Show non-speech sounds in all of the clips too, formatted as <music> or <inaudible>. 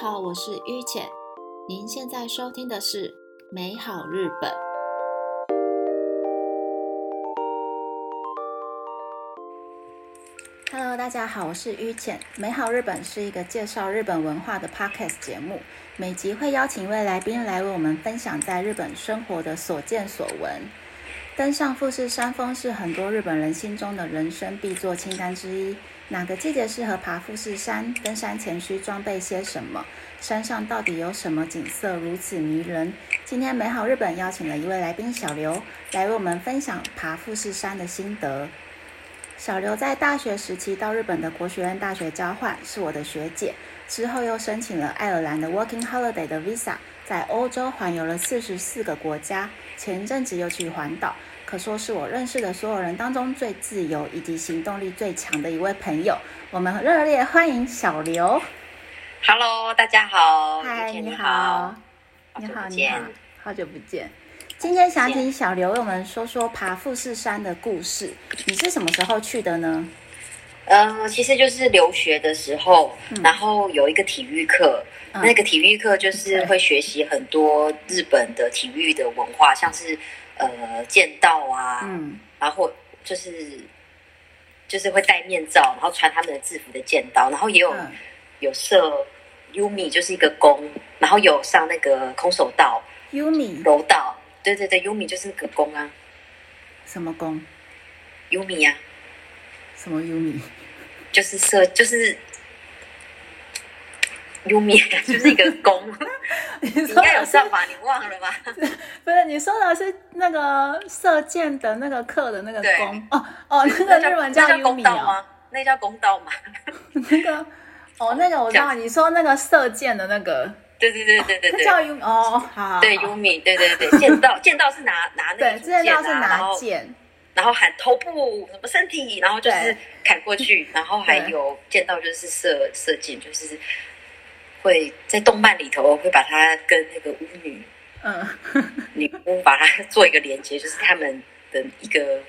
好，我是于浅。您现在收听的是《美好日本》。Hello，大家好，我是于浅。《美好日本》是一个介绍日本文化的 Podcast 节目，每集会邀请一位来宾来为我们分享在日本生活的所见所闻。登上富士山峰是很多日本人心中的人生必做清单之一。哪个季节适合爬富士山？登山前需装备些什么？山上到底有什么景色如此迷人？今天美好日本邀请了一位来宾小刘来为我们分享爬富士山的心得。小刘在大学时期到日本的国学院大学交换，是我的学姐。之后又申请了爱尔兰的 Working Holiday 的 Visa，在欧洲环游了四十四个国家。前阵子又去环岛。可说是我认识的所有人当中最自由以及行动力最强的一位朋友。我们热烈欢迎小刘。Hello，大家好。嗨，你好。你好，你好，好久不见。今天想请小刘为我们说说爬富士山的故事。你是什么时候去的呢？呃，其实就是留学的时候，然后有一个体育课，那个体育课就是会学习很多日本的体育的文化，像是。呃，剑道啊，嗯，然后就是就是会戴面罩，然后穿他们的制服的剑道，然后也有有射 Umi，就是一个弓，然后有上那个空手道，Umi 柔道，对对对，Umi 就是那个弓啊，什么弓？Umi 呀，什么 Umi？就是射，就是。优米就是一个弓，<laughs> 你应该有上吧？你忘了吗？<laughs> 不是，你说的是那个射箭的那个课的那个弓哦哦，<laughs> 那个日文叫弓道吗？那叫弓道吗？<laughs> 那个哦，那个我知道，你说那个射箭的那个，对对对对对那，叫优哦，好，对优米，对对对，剑道剑道是拿拿那个剑道是拿剑，然后喊头部什么身体，然后就是砍过去，然后还有剑道就是射射箭，就是。会在动漫里头会把它跟那个巫女，嗯，女巫把它做一个连接，就是他们的一个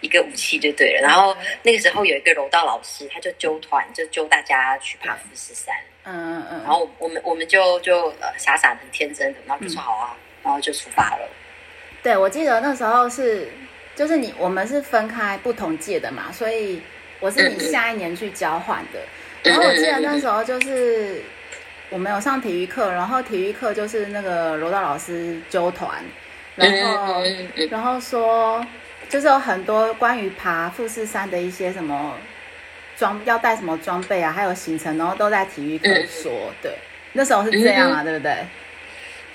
一个武器就对了。然后那个时候有一个柔道老师，他就揪团，就揪大家去爬富士山。嗯嗯嗯。然后我们我们就就呃傻傻的、天真的，然后就说好啊，然后就出发了。对，我记得那时候是就是你我们是分开不同届的嘛，所以我是你下一年去交换的。然后我记得 <laughs> 那时候就是我没有上体育课，然后体育课就是那个柔道老师纠团，然后然后说就是有很多关于爬富士山的一些什么装要带什么装备啊，还有行程，然后都在体育课说。对，那时候是这样啊，对不对？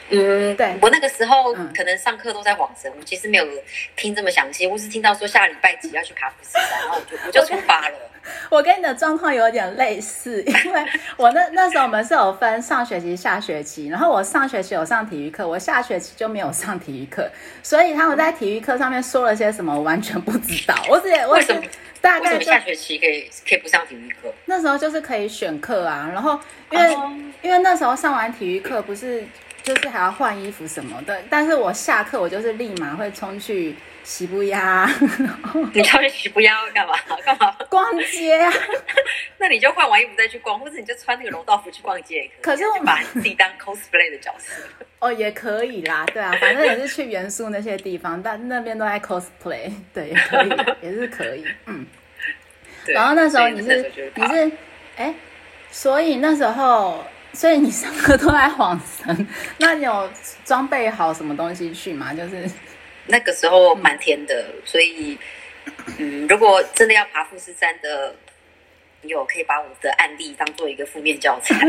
嗯，对。我那个时候可能上课都在晃神，我其实没有听这么详细，我是听到说下礼拜几要去卡夫斯山，然后我就我就出发了。<laughs> 我跟你的状况有点类似，因为 <laughs> 我那那时候我们是有分上学期、下学期，然后我上学期有上体育课，我下学期就没有上体育课，所以他们在体育课上面说了些什么，我完全不知道。我只为什么大概下学期可以可以不上体育课？那时候就是可以选课啊，然后因为因为那时候上完体育课不是就是还要换衣服什么的，但是我下课我就是立马会冲去。洗不压，你要去洗不压干嘛？<laughs> 干嘛？逛街啊？<laughs> 那你就换完衣服再去逛，或者你就穿那个柔道服去逛街。可是我把自己当 cosplay 的角色 <laughs> 哦，也可以啦。对啊，反正也是去元素那些地方，但那边都在 cosplay，对，也可以，也是可以。嗯。然后那时候你是你是哎，所以那时候，所以你上课都在晃神。<laughs> 那你有装备好什么东西去吗？就是。那个时候蛮甜的，所以，嗯，如果真的要爬富士山的，有可以把我的案例当做一个负面教材。<laughs>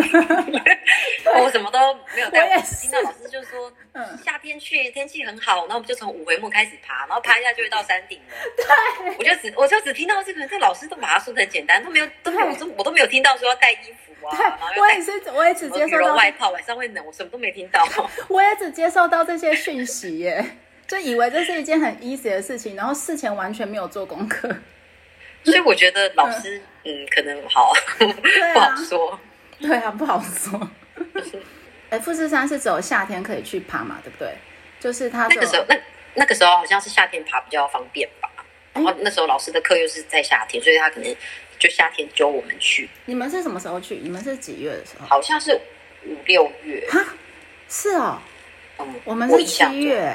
<laughs> 我什么都没有带，听到老师就说，嗯，夏天去天气很好，然后我们就从五回目开始爬，然后爬一下就会到山顶了。<laughs> 对，我就只我就只听到这个，这老师都把它说的很简单，都没有都没有，我都我都没有听到说要带衣服啊。对，我也是，我也只接受到外套，晚上会冷，我什么都没听到。我也只接受到这些讯息耶。就以为这是一件很 easy 的事情，然后事前完全没有做功课，所以我觉得老师嗯可能好 <laughs> 啊。不好说，对啊不好说。<laughs> 哎，富士山是只有夏天可以去爬嘛，对不对？就是他那个时候那那个时候好像是夏天爬比较方便吧，然后那时候老师的课又是在夏天，所以他可能就夏天揪我们去，你们是什么时候去？你们是几月的时候？好像是五六月，哈，是哦，嗯，我们是七月，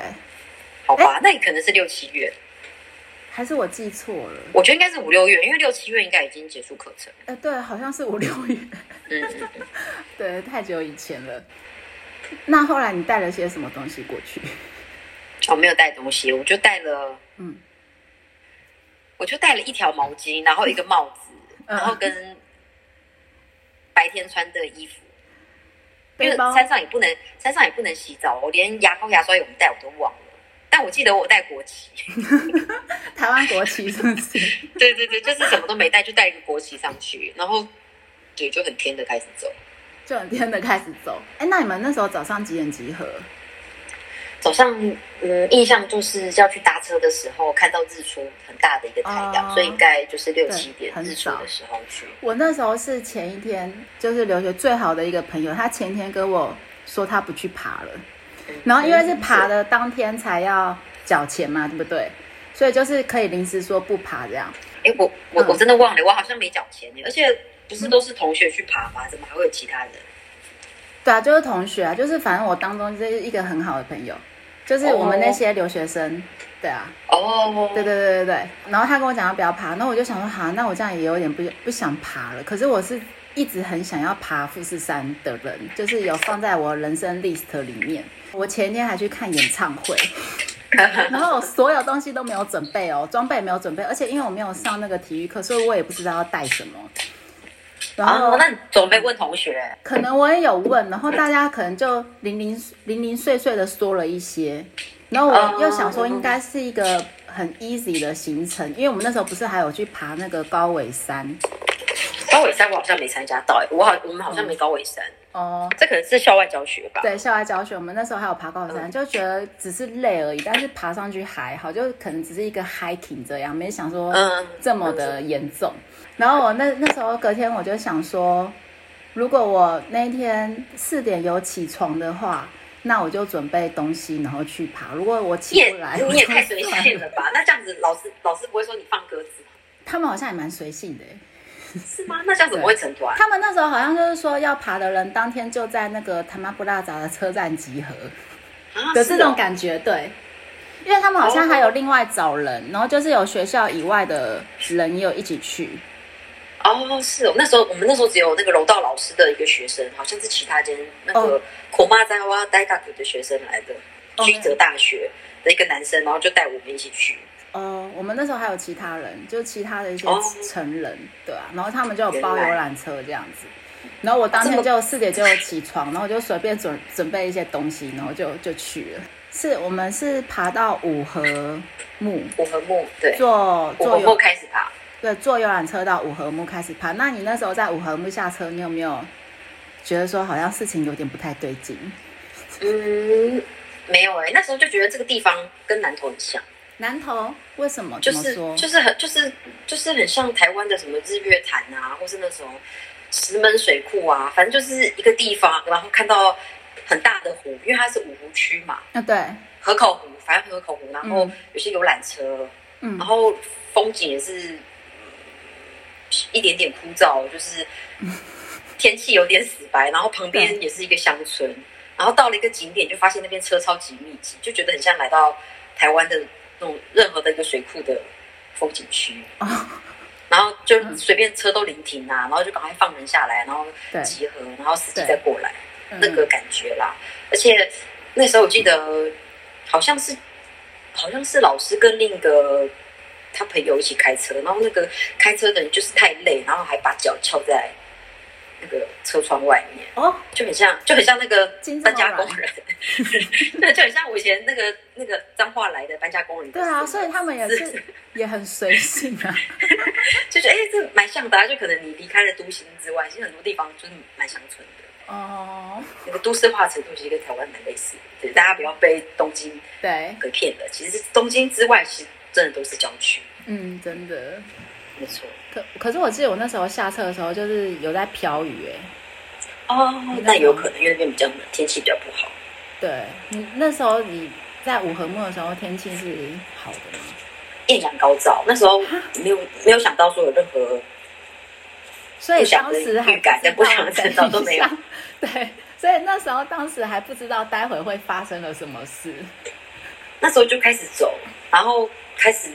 好吧，那你可能是六七月，还是我记错了？我觉得应该是五六月，因为六七月应该已经结束课程，呃，对，好像是五六月，嗯嗯嗯，<laughs> 对，太久以前了。那后来你带了些什么东西过去？我没有带东西，我就带了，嗯我就带了一条毛巾，然后一个帽子，嗯然后跟白天穿的衣服。因为山上也不能，山上也不能洗澡，我连牙膏、牙刷有没带我都忘了。但我记得我带国旗，<laughs> 台湾国旗是不是？<laughs> 对对对，就是什么都没带，就带一个国旗上去，然后对，就很天的开始走。就很天的开始走。哎，那你们那时候早上几点集合？早上，嗯，印象就是要去搭车的时候看到日出很大的一个太阳，哦所以应该就是六七点日出的时候去。我那时候是前一天，就是留学最好的一个朋友，他前天跟我说他不去爬了，嗯然后因为是爬的当天才要缴钱嘛，对不对？所以就是可以临时说不爬这样。哎，我我嗯我真的忘了，我好像没缴钱耶，而且不是都是同学去爬吗？怎么还会有其他人？对啊，就是同学啊，就是反正我当中就是一个很好的朋友，就是我们那些留学生。对啊，哦，对对对对对。然后他跟我讲要不要爬，那我就想说，好，那我这样也有点不不想爬了。可是我是一直很想要爬富士山的人，就是有放在我人生 list 里面。我前天还去看演唱会，<laughs> 然后所有东西都没有准备哦，装备也没有准备，而且因为我没有上那个体育课，所以我也不知道要带什么。然后哦，那你准备问同学？可能我也有问，然后大家可能就零零零零碎碎的说了一些，然后我又想说应该是一个很 easy 的行程，因为我们那时候不是还有去爬那个高尾山高尾山我好像没参加到，哎，我好我们好像没高尾山，哦。这可能是校外教学吧？对，校外教学，我们那时候还有爬高尾山，就觉得只是累而已，但是爬上去还好，就可能只是一个 hiking 这样，没想说嗯这么的严重。然后我那那时候隔天我就想说，如果我那一天四点有起床的话，那我就准备东西，然后去爬。如果我起不来，你也太随性了吧？<laughs> 那这样子老师老师不会说你放鸽子他们好像也蛮随性的耶。<laughs> 是吗？那这样怎么会成团？他们那时候好像就是说要爬的人当天就在那个他妈不拉扎的车站集合。啊的这种感觉，对，因为他们好像还有另外找人，然后就是有学校以外的人也有一起去，哦，是哦，那时候我们那时候只有那个柔道老师的一个学生，好像是其他间那个哦口马在哇大学的学生来的，哦居泽大学的一个男生，然后就带我们一起去。哦，我们那时候还有其他人，就其他的一些哦成人，对啊，然后他们就有包游览车这样子，然后我当天就四点就起床，然后我就随便准准备一些东西，然后就就去了。是我们是爬到五合木，五合木对，坐坐游开始爬。对坐游览车到五合木开始爬。那你那时候在五合木下车，你有没有觉得说好像事情有点不太对劲？嗯，没有哎、那时候就觉得这个地方跟南投很像，南投为什么？就是？就是很就是就是很像台湾的什么日月潭啊，或是那种石门水库啊，反正就是一个地方，然后看到很大的湖，因为它是五湖区嘛，啊，对，河口湖，反正河口湖，然后嗯有些游览车，嗯然后风景也是嗯一点点枯燥，就是天气有点死白，然后旁边也是一个乡村，然后到了一个景点，就发现那边车超级密集，就觉得很像来到台湾的那种任何的一个水库的风景区。哦，然后就随便车都临停啊，然后就赶快放人下来，然后集合，然后司机再过来，嗯。那个感觉啦。而且那时候我记得好像是好像是老师跟另一个他朋友一起开车，然后那个开车的人就是太累，然后还把脚翘在那个车窗外面，哦，就很像就很像那个搬家工人，<laughs> 对，就很像我以前那个那个脏话来的搬家工人。对啊，所以他们也是也很随性啊。就觉得哎、这蛮像的、啊，就可能你离开了都心之外，其实很多地方就是蛮乡村的。哦，那个都市化程度其实跟台湾蛮类似的，对，大家不要被东京对，给骗了。其实东京之外，其实真的都是郊区，嗯，真的。可可是我记得我那时候下车的时候，就是有在飘雨，哎，哦，那有可能因为那边比较冷，天气比较不好。对你那时候你在五合目的时候，天气是好的吗？艳阳高照，那时候没有没有想到说有任何所以当时还预感跟不想的征兆都没有对，所以那时候当时还不知道待会会发生了什么事。那时候就开始走，然后开始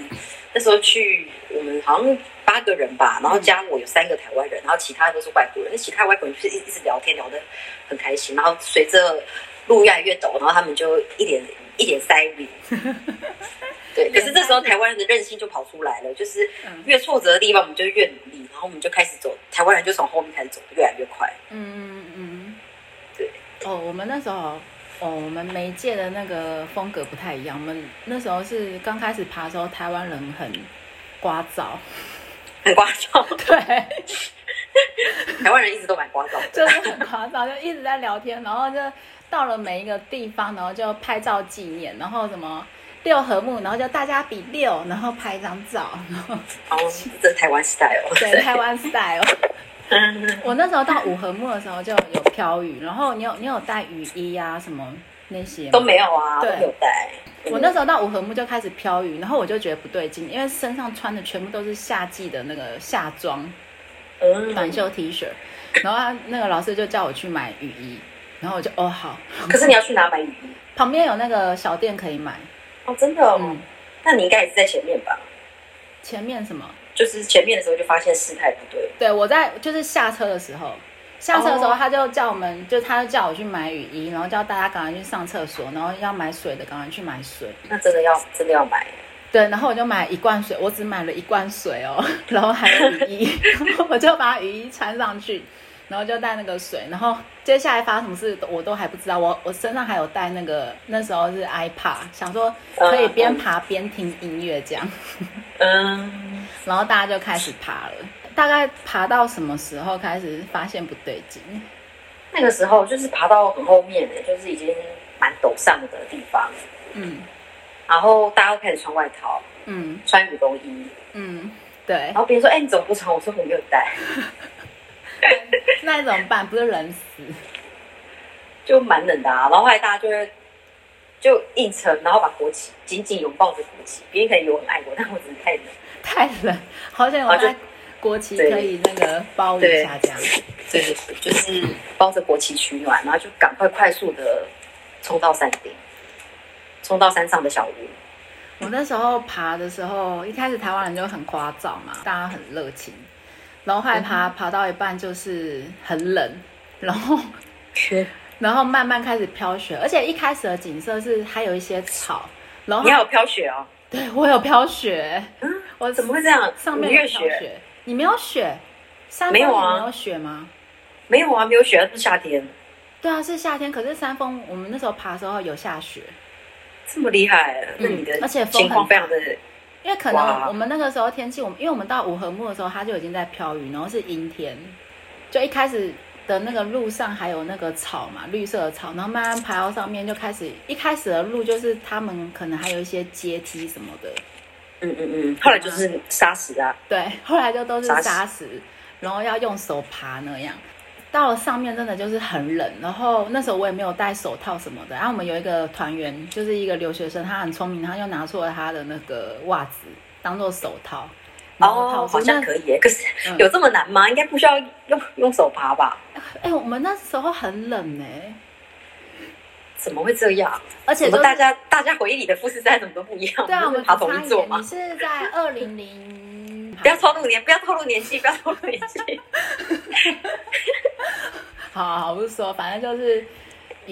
那时候去，我们好像八个人吧，然后加我有三个台湾人，然后其他都是外国人。那其他外国人就是一一直聊天，聊得很开心。然后随着路越来越陡，然后他们就一脸一脸塞米。<laughs> 对，可是这时候台湾人的韧性就跑出来了，就是越挫折的地方我们就越努力，然后我们就开始走，台湾人就从后面开始走越来越快。嗯嗯嗯，对。哦，我们那时候，哦，我们媒介的那个风格不太一样。我们那时候是刚开始爬的时候，台湾人很聒噪，很聒噪。<laughs> 对，<laughs> 台湾人一直都蛮聒噪的，就是很聒噪，就一直在聊天，然后就到了每一个地方，然后就拍照纪念，然后什么六合木，然后就大家比六，然后拍一张照，然后哦，这是台湾 style。对台湾 style。嗯，<laughs> 我那时候到五合木的时候就有飘雨，然后你有你有带雨衣啊什么那些都没有啊，都对没有带。我那时候到五合木就开始飘雨，然后我就觉得不对劲，因为身上穿的全部都是夏季的那个夏装嗯短袖 T 恤，然后他那个老师就叫我去买雨衣，然后我就哦好，可是你要去哪买雨衣？旁边有那个小店可以买，哦，真的哦。嗯，那你应该也是在前面吧？前面什么？就是前面的时候就发现事态不对。对我在就是下车的时候，下车的时候哦他就叫我们，就他就叫我去买雨衣，然后叫大家赶快去上厕所，然后要买水的赶快去买水。那真的要真的要买。对，然后我就买一罐水，我只买了一罐水哦，<laughs> 然后还有雨衣，然 <laughs> 后我就把雨衣穿上去，然后就带那个水，然后接下来发生什么事我都还不知道，我我身上还有带那个那时候是 iPad，想说可以边爬边听音乐这样，嗯，<laughs> 然后大家就开始爬了，大概爬到什么时候开始发现不对劲？那个时候就是爬到很后面的，就是已经蛮陡上的地方，嗯然后大家都开始穿外套，嗯穿羽绒衣，嗯，对然，后别人说：“哎、你怎么不穿？”我说：“我没有带。<laughs> 那怎么办？不是冷死？”就蛮冷的啊。然后后来大家就会就硬撑，然后把国旗紧紧拥抱着国旗。别人可能以为我很爱国，但我只是太冷。<laughs> 太冷，好想有国旗可以那个包一下这样。对对对，就是包着国旗取暖，然后就赶快快速的冲到山顶，冲到山上的小屋。我那时候爬的时候，一开始台湾人就很夸张嘛，大家很热情，然后后来爬、爬到一半就是很冷，然后 <laughs> 然后慢慢开始飘雪，而且一开始的景色是还有一些草，然后你还有飘雪哦？对我有飘雪，嗯，我怎么会这样？上面有雪你没有雪，山峰没有啊。没有雪吗？没有啊，没有雪，那是夏天，对啊，是夏天，可是山峰我们那时候爬的时候有下雪，这么厉害？那你的而且风情况很非常的因为可能我们那个时候天气，我们因为我们到五合目的时候，它就已经在飘雨，然后是阴天，就一开始的那个路上还有那个草嘛，绿色的草，然后慢慢爬到上面就开始，一开始的路就是他们可能还有一些阶梯什么的，嗯嗯嗯，后来就是沙石啊，对，后来就都是沙石沙石，然后要用手爬那样。到了上面真的就是很冷，然后那时候我也没有戴手套什么的。然后我们有一个团员，就是一个留学生，他很聪明，他就拿出了他的那个袜子当做手套，然后套哦，好像那可以耶。可是嗯有这么难吗？应该不需要用用手爬吧？哎、我们那时候很冷哎、怎么会这样？而且就是大家大家回忆里的富士山怎么都不一样？对啊，我们爬。同一座吗你？是在 <laughs> 二零零，不要透露年，不要透露年纪，不要透露年纪。好好好，不是说，反正就是。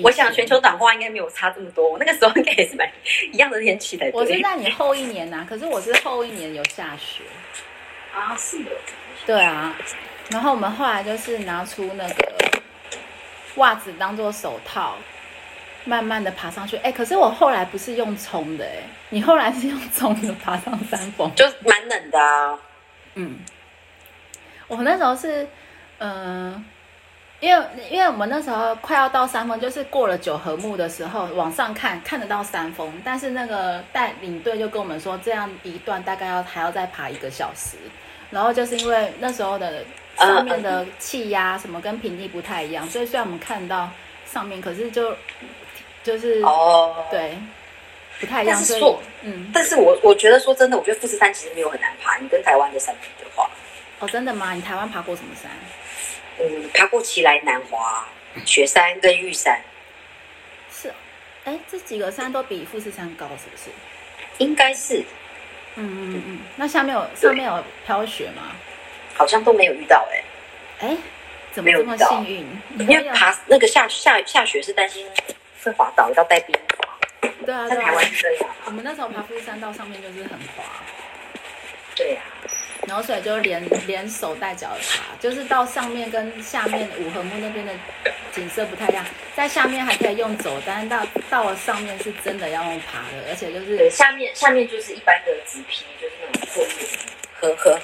我想全球暖化应该没有差这么多，我那个时候应该也是蛮一样的天气的我是对。在你后一年呐、可是我是后一年有下雪。啊，是的。对啊，然后我们后来就是拿出那个袜子当做手套，慢慢的爬上去。哎，可是我后来不是用冲的，哎，你后来是用冲的爬上山峰。<laughs> 就蛮冷的啊。嗯，我那时候是，嗯、因为因为我们那时候快要到山峰，就是过了九合目的时候，往上看看得到山峰，但是那个带领队就跟我们说，这样一段大概要还要再爬一个小时。然后就是因为那时候的上面的气压什么跟平地不太一样，所以虽然我们看到上面，可是就就是、哦，。对不太一样，但是说嗯但是我我觉得说真的，我觉得富士山其实没有很难爬，你跟台湾的山比的话，哦，真的吗？你台湾爬过什么山？嗯，爬过奇来南华、雪山跟玉山，是，哎，这几个山都比富士山高，是不是？应该是，嗯嗯嗯。那下面有上面有飘雪吗？好像都没有遇到哎。哎，怎么这么幸运？因为爬那个下下下雪是担心会滑倒，要带冰滑。对啊，在台湾是这样。我们那时候爬富士山到上面就是很滑。对呀。然后所以就连连手带脚的爬，就是到上面跟下面五合木那边的景色不太一样，在下面还可以用走，但是到到了上面是真的要用爬的，而且就是下面下面就是一般的纸皮，就是那种破河河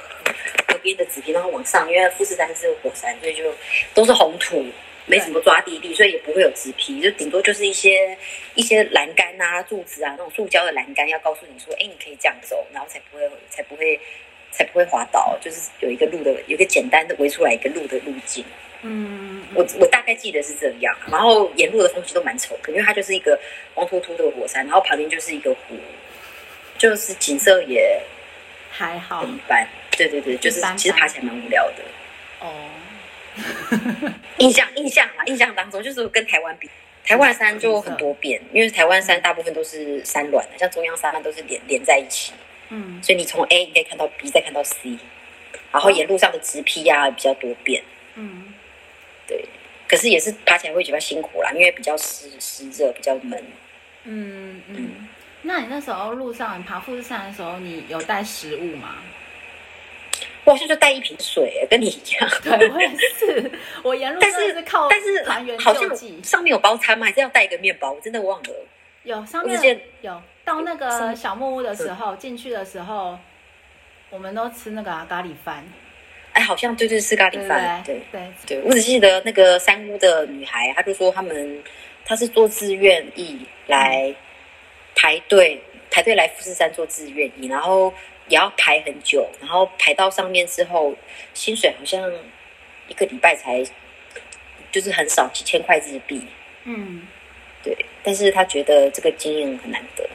河边的纸皮，然后往上，因为富士山是火山，所以就都是红土，没什么抓地力，所以也不会有纸皮，就顶多就是一些一些栏杆啊、柱子啊那种塑胶的栏杆，要告诉你说，哎，你可以这样走，然后才不会才不会。才不会滑倒，就是有一个路的，有一个简单的围出来一个路的路径。嗯，我我大概记得是这样。然后沿路的风景都蛮丑，因为它就是一个光秃秃的火山，然后旁边就是一个湖，就是景色也还好，一般。对对对，就是其实爬起来蛮无聊的。哦，<laughs> 印象印象啊，印象当中就是跟台湾比，台湾山就很多变，因为台湾山大部分都是山峦的，像中央山脉都是连连在一起。嗯，所以你从 A 你可以看到 B，再看到 C，然后沿路上的直批呀比较多变。嗯，对，可是也是爬起来会比较辛苦啦，因为比较湿湿热，比较闷。嗯嗯，那你那时候路上爬富士山的时候，你有带食物吗？我好像就带一瓶水，跟你一样。<laughs> 对，我也是。我沿路但是靠但是团员好像上面有包餐吗？还是要带一个面包？我真的忘了。有上面有。到那个小木屋的时候，进去的时候，我们都吃那个咖喱饭。哎，好像对对吃咖喱饭，对对对。我只记得那个三屋的女孩，她就说他们她是做自愿役来排队排队来富士山做自愿役，然后也要排很久，然后排到上面之后，薪水好像一个礼拜才就是很少几千块日币。嗯，对，但是他觉得这个经验很难得。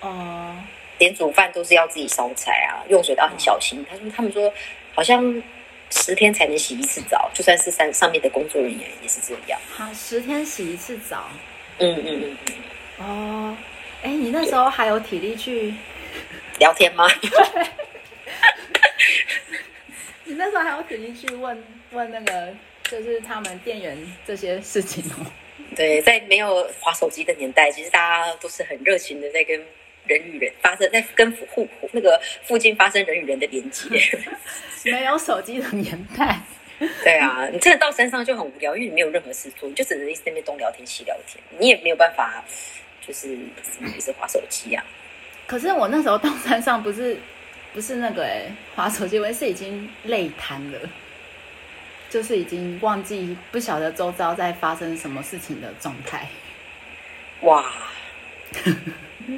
哦，连煮饭都是要自己烧菜啊，用水都要很小心。他说他们说，好像十天才能洗一次澡，就算是上上面的工作人员也是这样。好，十天洗一次澡。嗯嗯嗯嗯。哦，哎，你那时候还有体力去聊天吗？<laughs> 你那时候还要仔细去问问那个，就是他们店员这些事情哦。<laughs> 对，在没有划手机的年代，其实大家都是很热情的，在跟。人与人发生在跟附那个附近发生人与人的连接，<laughs> 没有手机的年代。对啊，你真的到山上就很无聊，因为你没有任何事做，你就只能一直在那边东聊天西聊天，你也没有办法就是一直划手机啊。可是我那时候到山上不是不是那个哎滑手机，我是已经累瘫了，就是已经忘记不晓得周遭在发生什么事情的状态。哇！<laughs>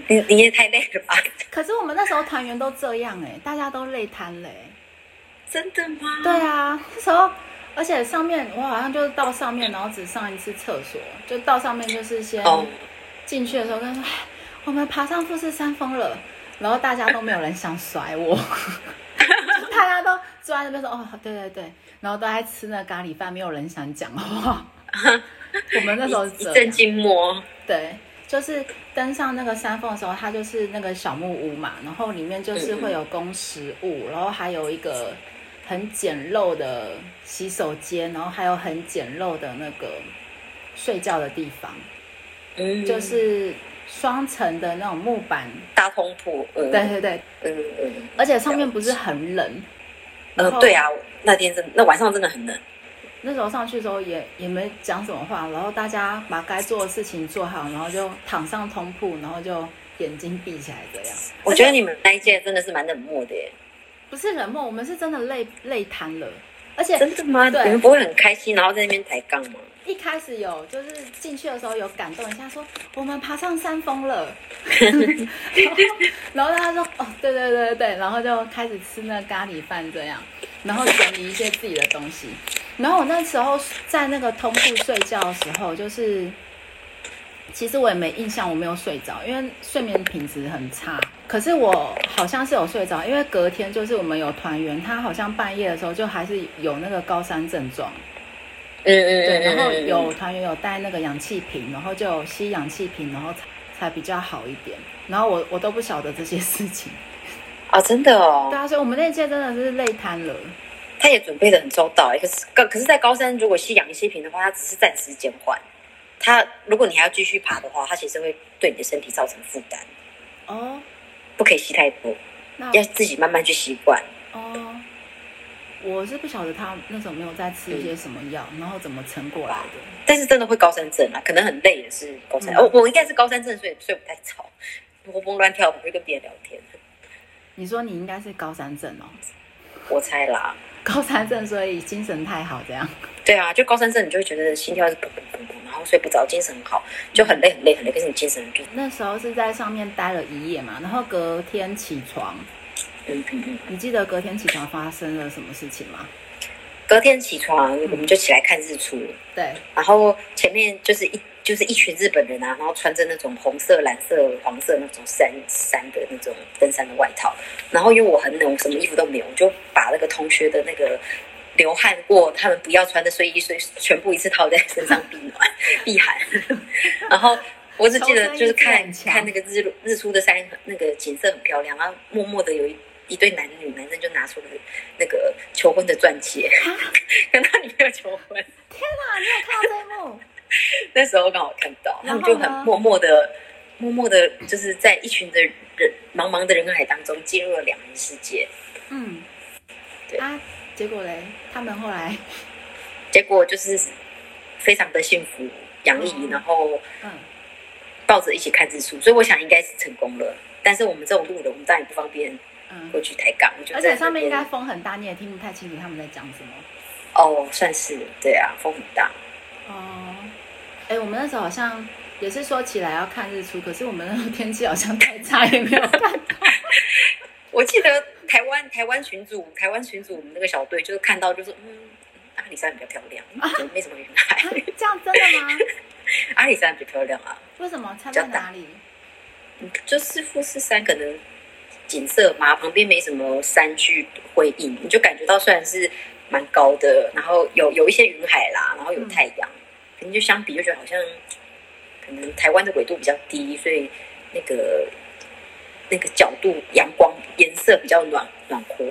你你也太累了吧？可是我们那时候团员都这样哎，大家都累瘫嘞。真的吗？对啊，那时候而且上面我好像就是到上面，然后只上一次厕所，就到上面就是先进去的时候，他说我们爬上富士山峰了，然后大家都没有人想甩我，<laughs> 大家都坐在那边说哦对对对，然后都在吃那咖喱饭，没有人想讲话。<laughs> 我们那时候一阵静默，对。就是登上那个山峰的时候，它就是那个小木屋嘛，然后里面就是会有供食物，然后还有一个很简陋的洗手间，然后还有很简陋的那个睡觉的地方，嗯，就是双层的那种木板大通铺，对对对，嗯嗯，而且上面不是很冷，嗯，对啊，那天真那晚上真的很冷。那时候上去的时候也也没讲什么话，然后大家把该做的事情做好，然后就躺上通铺，然后就眼睛闭起来这样。我觉得你们那一届真的是蛮冷漠的耶。不是冷漠，我们是真的累累瘫了，而且真的吗？你们不会很开心，然后在那边抬杠吗？一开始有，就是进去的时候有感动一下，说我们爬上山峰了。<laughs> 然后他说哦，对对对对，然后就开始吃那咖喱饭这样，然后整理一些自己的东西。然后我那时候在那个通铺睡觉的时候，就是其实我也没印象，我没有睡着，因为睡眠品质很差。可是我好像是有睡着，因为隔天就是我们有团员，他好像半夜的时候就还是有那个高山症状。嗯嗯对，嗯，然后嗯有团员有带那个氧气瓶，然后就有吸氧气瓶，然后才才比较好一点。然后我我都不晓得这些事情。啊，真的哦对，啊，所以我们那届真的是累瘫了。他也准备的很周到欸。可是可可是，在高山如果吸氧气瓶的话，它只是暂时减缓。他如果你还要继续爬的话，他其实会对你的身体造成负担，哦，不可以吸太多，要自己慢慢去习惯。哦，我是不晓得他那时候没有在吃一些什么药，然后怎么撑过来的。但是真的会高山症啊，可能很累也是高山。嗯哦，我应该是高山症，所以睡不太着，活蹦乱跳，不会跟别人聊天。你说你应该是高山症哦，我猜啦，高山症，所以精神太好这样。对啊，就高山症，你就会觉得心跳是砰砰砰砰，然后睡不着，精神很好，就很累很累很累，可是你精神就那时候是在上面待了一夜嘛，然后隔天起床，嗯嗯嗯。你记得隔天起床发生了什么事情吗？隔天起床，我们就起来看日出，对，然后前面就是一就是一群日本人啊，然后穿着那种红色、蓝色、黄色那种山山的那种登山的外套，然后因为我很冷，我什么衣服都没有，我就把那个同学的那个流汗过他们不要穿的睡衣，睡全部一次套在身上避暖 <laughs> 避寒，然后。我只记得就是看看那个日落日出的山，那个景色很漂亮，然后默默的有一一对男女，男生就拿出了那个求婚的钻戒，<laughs> 跟他女朋友求婚。天哪，你有看到这一幕？<laughs> 那时候刚好看到，他们就很默默的、默默的，就是在一群的人茫茫的人海当中进入了两人世界。嗯，对啊，结果嘞，他们后来，结果就是非常的幸福洋溢，嗯然后嗯，抱着一起看日出，所以我想应该是成功了。但是我们这种路人，我们当然不方便嗯过去抬杠，就而且上面应该风很大，你也听不太清楚他们在讲什么。哦，算是对啊，风很大。哦，哎，我们那时候好像也是说起来要看日出，可是我们那时候天气好像太差，也没有看到。我记得台湾台湾群组台湾群组我们那个小队就是看到就是嗯阿里山比较漂亮，啊没什么云海。啊这样真的吗？<laughs> 阿里山比较漂亮啊，为什么？差在哪里？嗯就是富士山可能景色嘛，旁边没什么山区辉映，你就感觉到虽然是蛮高的，然后有有一些云海啦，然后有太阳，可能就相比就觉得好像可能台湾的纬度比较低，所以那个那个角度阳光颜色比较暖暖和，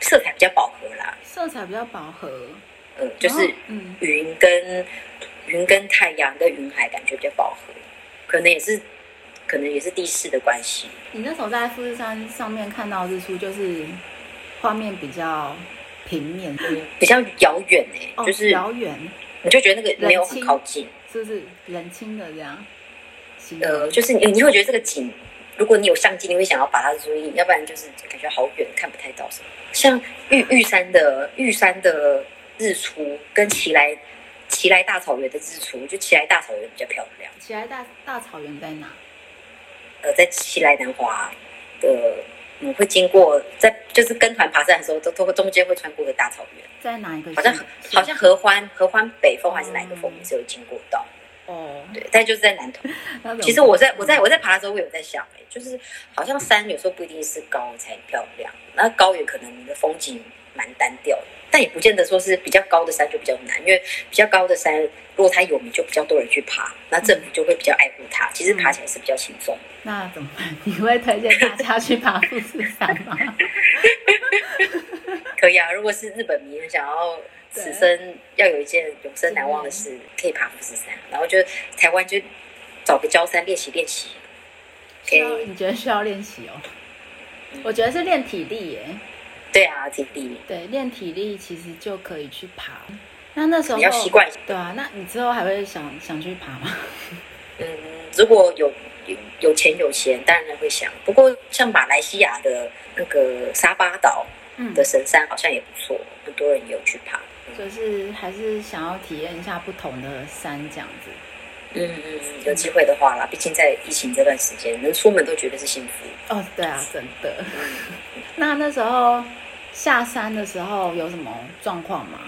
色彩比较饱和啦。色彩比较饱和，呃，就是嗯，云跟云跟太阳跟云海感觉比较饱和，可能也是可能也是地势的关系。你那时候在富士山上面看到日出，就是画面比较平面，嗯，比较遥远哎，哦，就是遥远，你就觉得那个没有很靠近，是不是冷清的这样？呃，就是你你会觉得这个景，如果你有相机，你会想要把它注意，要不然就是感觉好远，看不太到什么。像玉玉山的玉山的日出跟奇来奇来大草原的日出，就奇来大草原比较漂亮。奇来大大草原在哪？呃，在西来南华的，嗯，会经过在就是跟团爬山的时候，都都会中间会穿过个大草原，在哪一个？好像好像合欢合欢北峰还是哪一个峰也是有经过到，哦，对，但就是在南投。<laughs> 其实我在我在我在爬的时候，我有在想、哎，就是好像山有时候不一定是高才漂亮，那高也可能你的风景蛮单调的，但也不见得说是比较高的山就比较难，因为比较高的山如果它有名，就比较多人去爬，那政府就会比较爱护它，其实爬起来是比较轻松。那怎么办？<laughs> 你会推荐大家去爬富士山吗？<laughs> 可以啊，如果是日本迷，想要此生要有一件永生难忘的事，可以爬富士山，然后就台湾就找个焦山练习练习。需要你觉得需要练习哦？我觉得是练体力耶。对啊，体力对，练体力其实就可以去爬。那那时候你要习惯一下。对啊，那你之后还会想想去爬吗？<laughs> 嗯，如果有有有钱有闲，当然会想。不过像马来西亚的那个沙巴岛嗯的神山好像也不错，很多人也有去爬。就是还是想要体验一下不同的山这样子。嗯嗯嗯，有机会的话啦，毕竟在疫情这段时间，能出门都觉得是幸福。哦，对啊，真的。那那时候下山的时候有什么状况吗？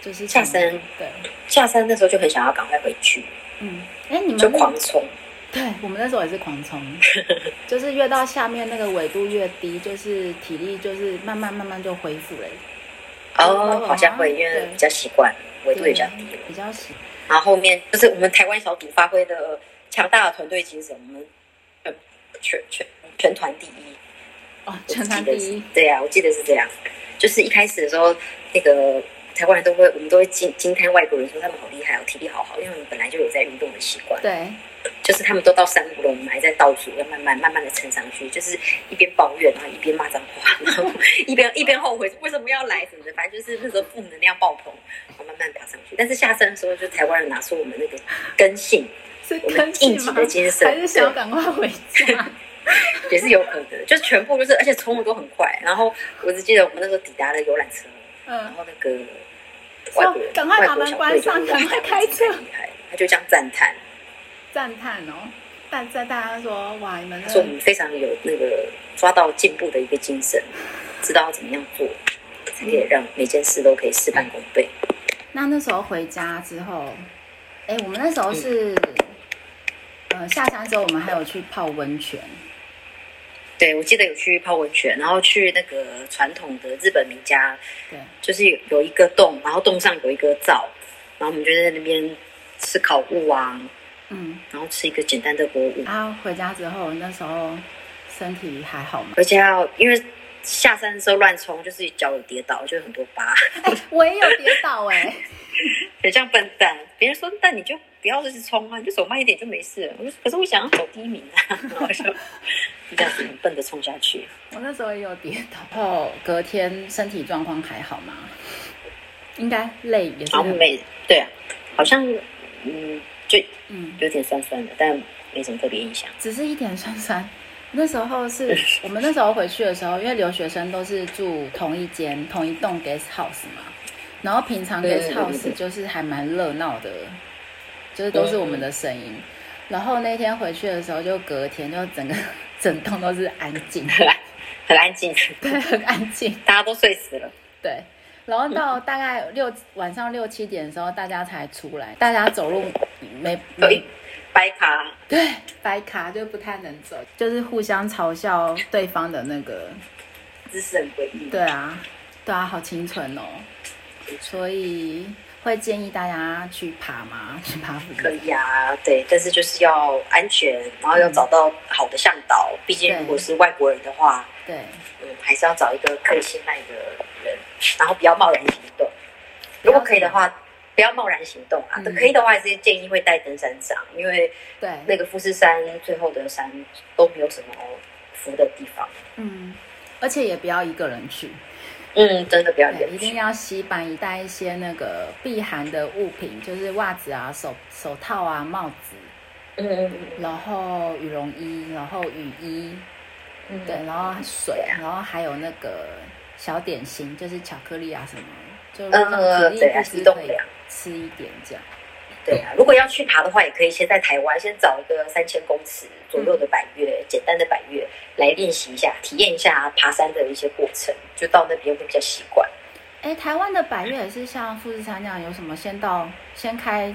就是下山对，下山那时候就很想要赶快回去，嗯，哎，你们就狂冲。对我们那时候也是狂冲，<laughs> 就是越到下面那个纬度越低，就是体力就是慢慢慢慢就恢复了。哦，好像会，因为比较习惯，纬度也比较低，比较习。然后后面就是我们台湾小组发挥的强大的团队精神，我们全全全团第一。哦，全团第一。对呀，我记得是这样。就是一开始的时候，那个台湾人都会，我们都会惊惊叹外国人说他们好厉害哦，体力好好，因为我们本来就有在运动的习惯。对。就是他们都到山谷了，我们还在倒数，要慢慢慢慢的撑上去。就是一边抱怨，然后一边骂脏话，然后一边 <laughs> 一边后悔为什么要来什么的。反正就是那时候负能量爆棚，然后慢慢爬上去。但是下山的时候，就台湾人拿出我们那个根性，我们应急的精神，还是想赶快回家，<laughs> 也是有可能。就是全部就是，而且冲的都很快。然后我只记得我们那时候抵达了游览车，嗯，然后那个外国人，赶快把门关上，赶快开车，他就这样赞叹。赞叹哦，但在大家说哇，你们说我们非常有那个抓到进步的一个精神，<laughs> 知道怎么样做，才可以让每件事都可以事半功倍。那那时候回家之后，哎，我们那时候是，呃，下山之后我们还有去泡温泉。对，我记得有去泡温泉，然后去那个传统的日本名家，对，就是有有一个洞，然后洞上有一个灶，然后我们就在那边吃烤物啊。嗯，然后吃一个简单的锅物。啊回家之后，那时候身体还好吗？回家因为下山的时候乱冲，就是脚有跌倒，就很多疤。我也有跌倒哎，<laughs> 你这样笨蛋。别人说，但你就不要就是冲啊，你就走慢一点就没事。我说，可是我想要走第一名啊，<laughs> 我就这样子很笨的冲下去。我那时候也有跌倒，然后隔天身体状况还好吗？应该累也是。好累，对啊，好像嗯。就嗯。有点酸酸的，但没什么特别印象，只是一点酸酸。<laughs> 那时候是 <laughs> 我们那时候回去的时候，因为留学生都是住同一间同一栋 guest house 嘛，然后平常 guest house 就是还蛮热闹的，就是都是我们的声音。然后那天回去的时候，就隔天就整个 <laughs> 整栋都是安静，很安静，对，很安静，大家都睡死了，对。然后到大概六晚上六七点的时候，大家才出来。大家走路没没白卡，对，白卡就不太能走，就是互相嘲笑对方的那个姿势很诡异。对啊，对啊，好清纯哦。所以会建议大家去爬吗？<laughs> 去爬可以啊，对，但是就是要安全，然后要找到好的向导。毕竟如果是外国人的话，对，嗯，还是要找一个可以信赖的。人，然后不要贸然行动。如果可以的话，不要贸然行动啊。可以的话，还是建议会带登山杖，因为对那个富士山最后的山都没有什么扶的地方。嗯，而且也不要一个人去。嗯，真的不要一定要西板一带一些那个避寒的物品，就是袜子啊、手手套啊、帽子，嗯，然后羽绒衣，然后雨衣，嗯，对，然后水，然后还有那个。小点心就是巧克力啊什么，就呃对啊，移动粮。吃一点这样。对啊，如果要去爬的话，也可以先在台湾先找一个三千公尺左右的百越，简单的百越来练习一下，体验一下爬山的一些过程，就到那边会比较习惯。哎，台湾的百越也是像富士山那样，有什么先到先开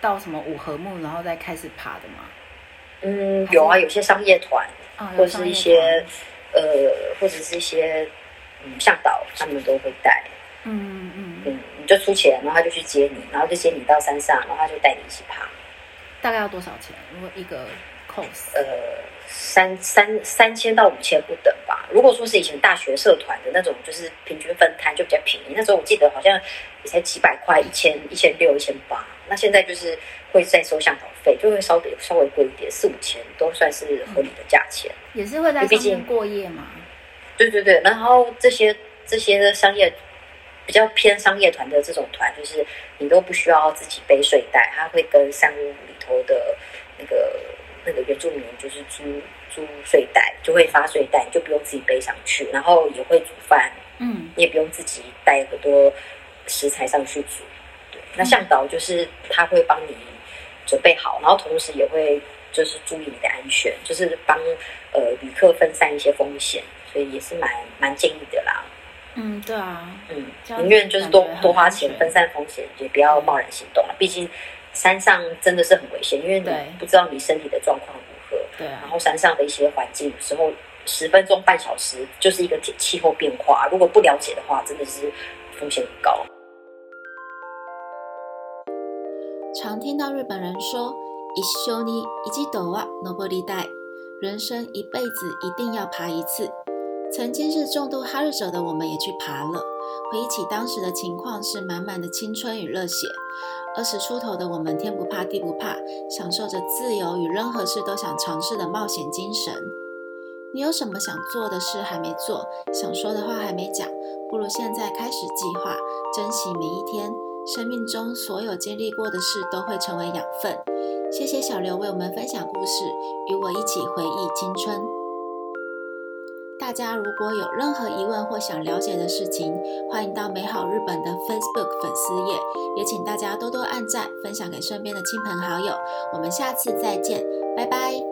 到什么五合目，然后再开始爬的吗？嗯，有啊，有些商业团，或者是一些呃，或者是一些。向导他们都会带，嗯嗯嗯，你就出钱，然后他就去接你，然后就接你到山上，然后他就带你一起爬。大概要多少钱？如果一个 course，呃，三三三千到五千不等吧。如果说是以前大学社团的那种，就是平均分摊就比较便宜。那时候我记得好像也才几百块，一千一千六一千八。那现在就是会再收向导费，就会稍微稍微贵一点，四五千都算是合理的价钱。也是会在上面过夜吗？对对对，然后这些这些商业比较偏商业团的这种团，就是你都不需要自己背睡袋，他会跟山屋里头的那个那个原住民就是租租睡袋，就会发睡袋，你就不用自己背上去，然后也会煮饭，嗯，你也不用自己带很多食材上去煮。对，那向导就是他会帮你准备好，然后同时也会就是注意你的安全，就是帮呃旅客分散一些风险。所以也是蛮蛮建议的啦。嗯，对啊，嗯，宁愿就是多多花钱分散风险，也不要贸然行动了。毕竟 山上真的是很危险，因为你不知道你身体的状况如何。对。然后山上的一些环境，有时候十分钟、半小时就是一个气候变化，如果不了解的话，真的是风险很高。常听到日本人说“一生に一度は登りたい”，人生一辈子一定要爬一次。 曾经是重度哈日者的我们也去爬了，回忆起当时的情况是满满的青春与热血。二十出头的我们天不怕地不怕，享受着自由与任何事都想尝试的冒险精神。你有什么想做的事还没做，想说的话还没讲，不如现在开始计划，珍惜每一天。生命中所有经历过的事都会成为养分。谢谢小刘为我们分享故事，与我一起回忆青春。大家如果有任何疑问或想了解的事情，欢迎到美好日本的 Facebook 粉丝页，也请大家多多按赞，分享给身边的亲朋好友。我们下次再见，拜拜。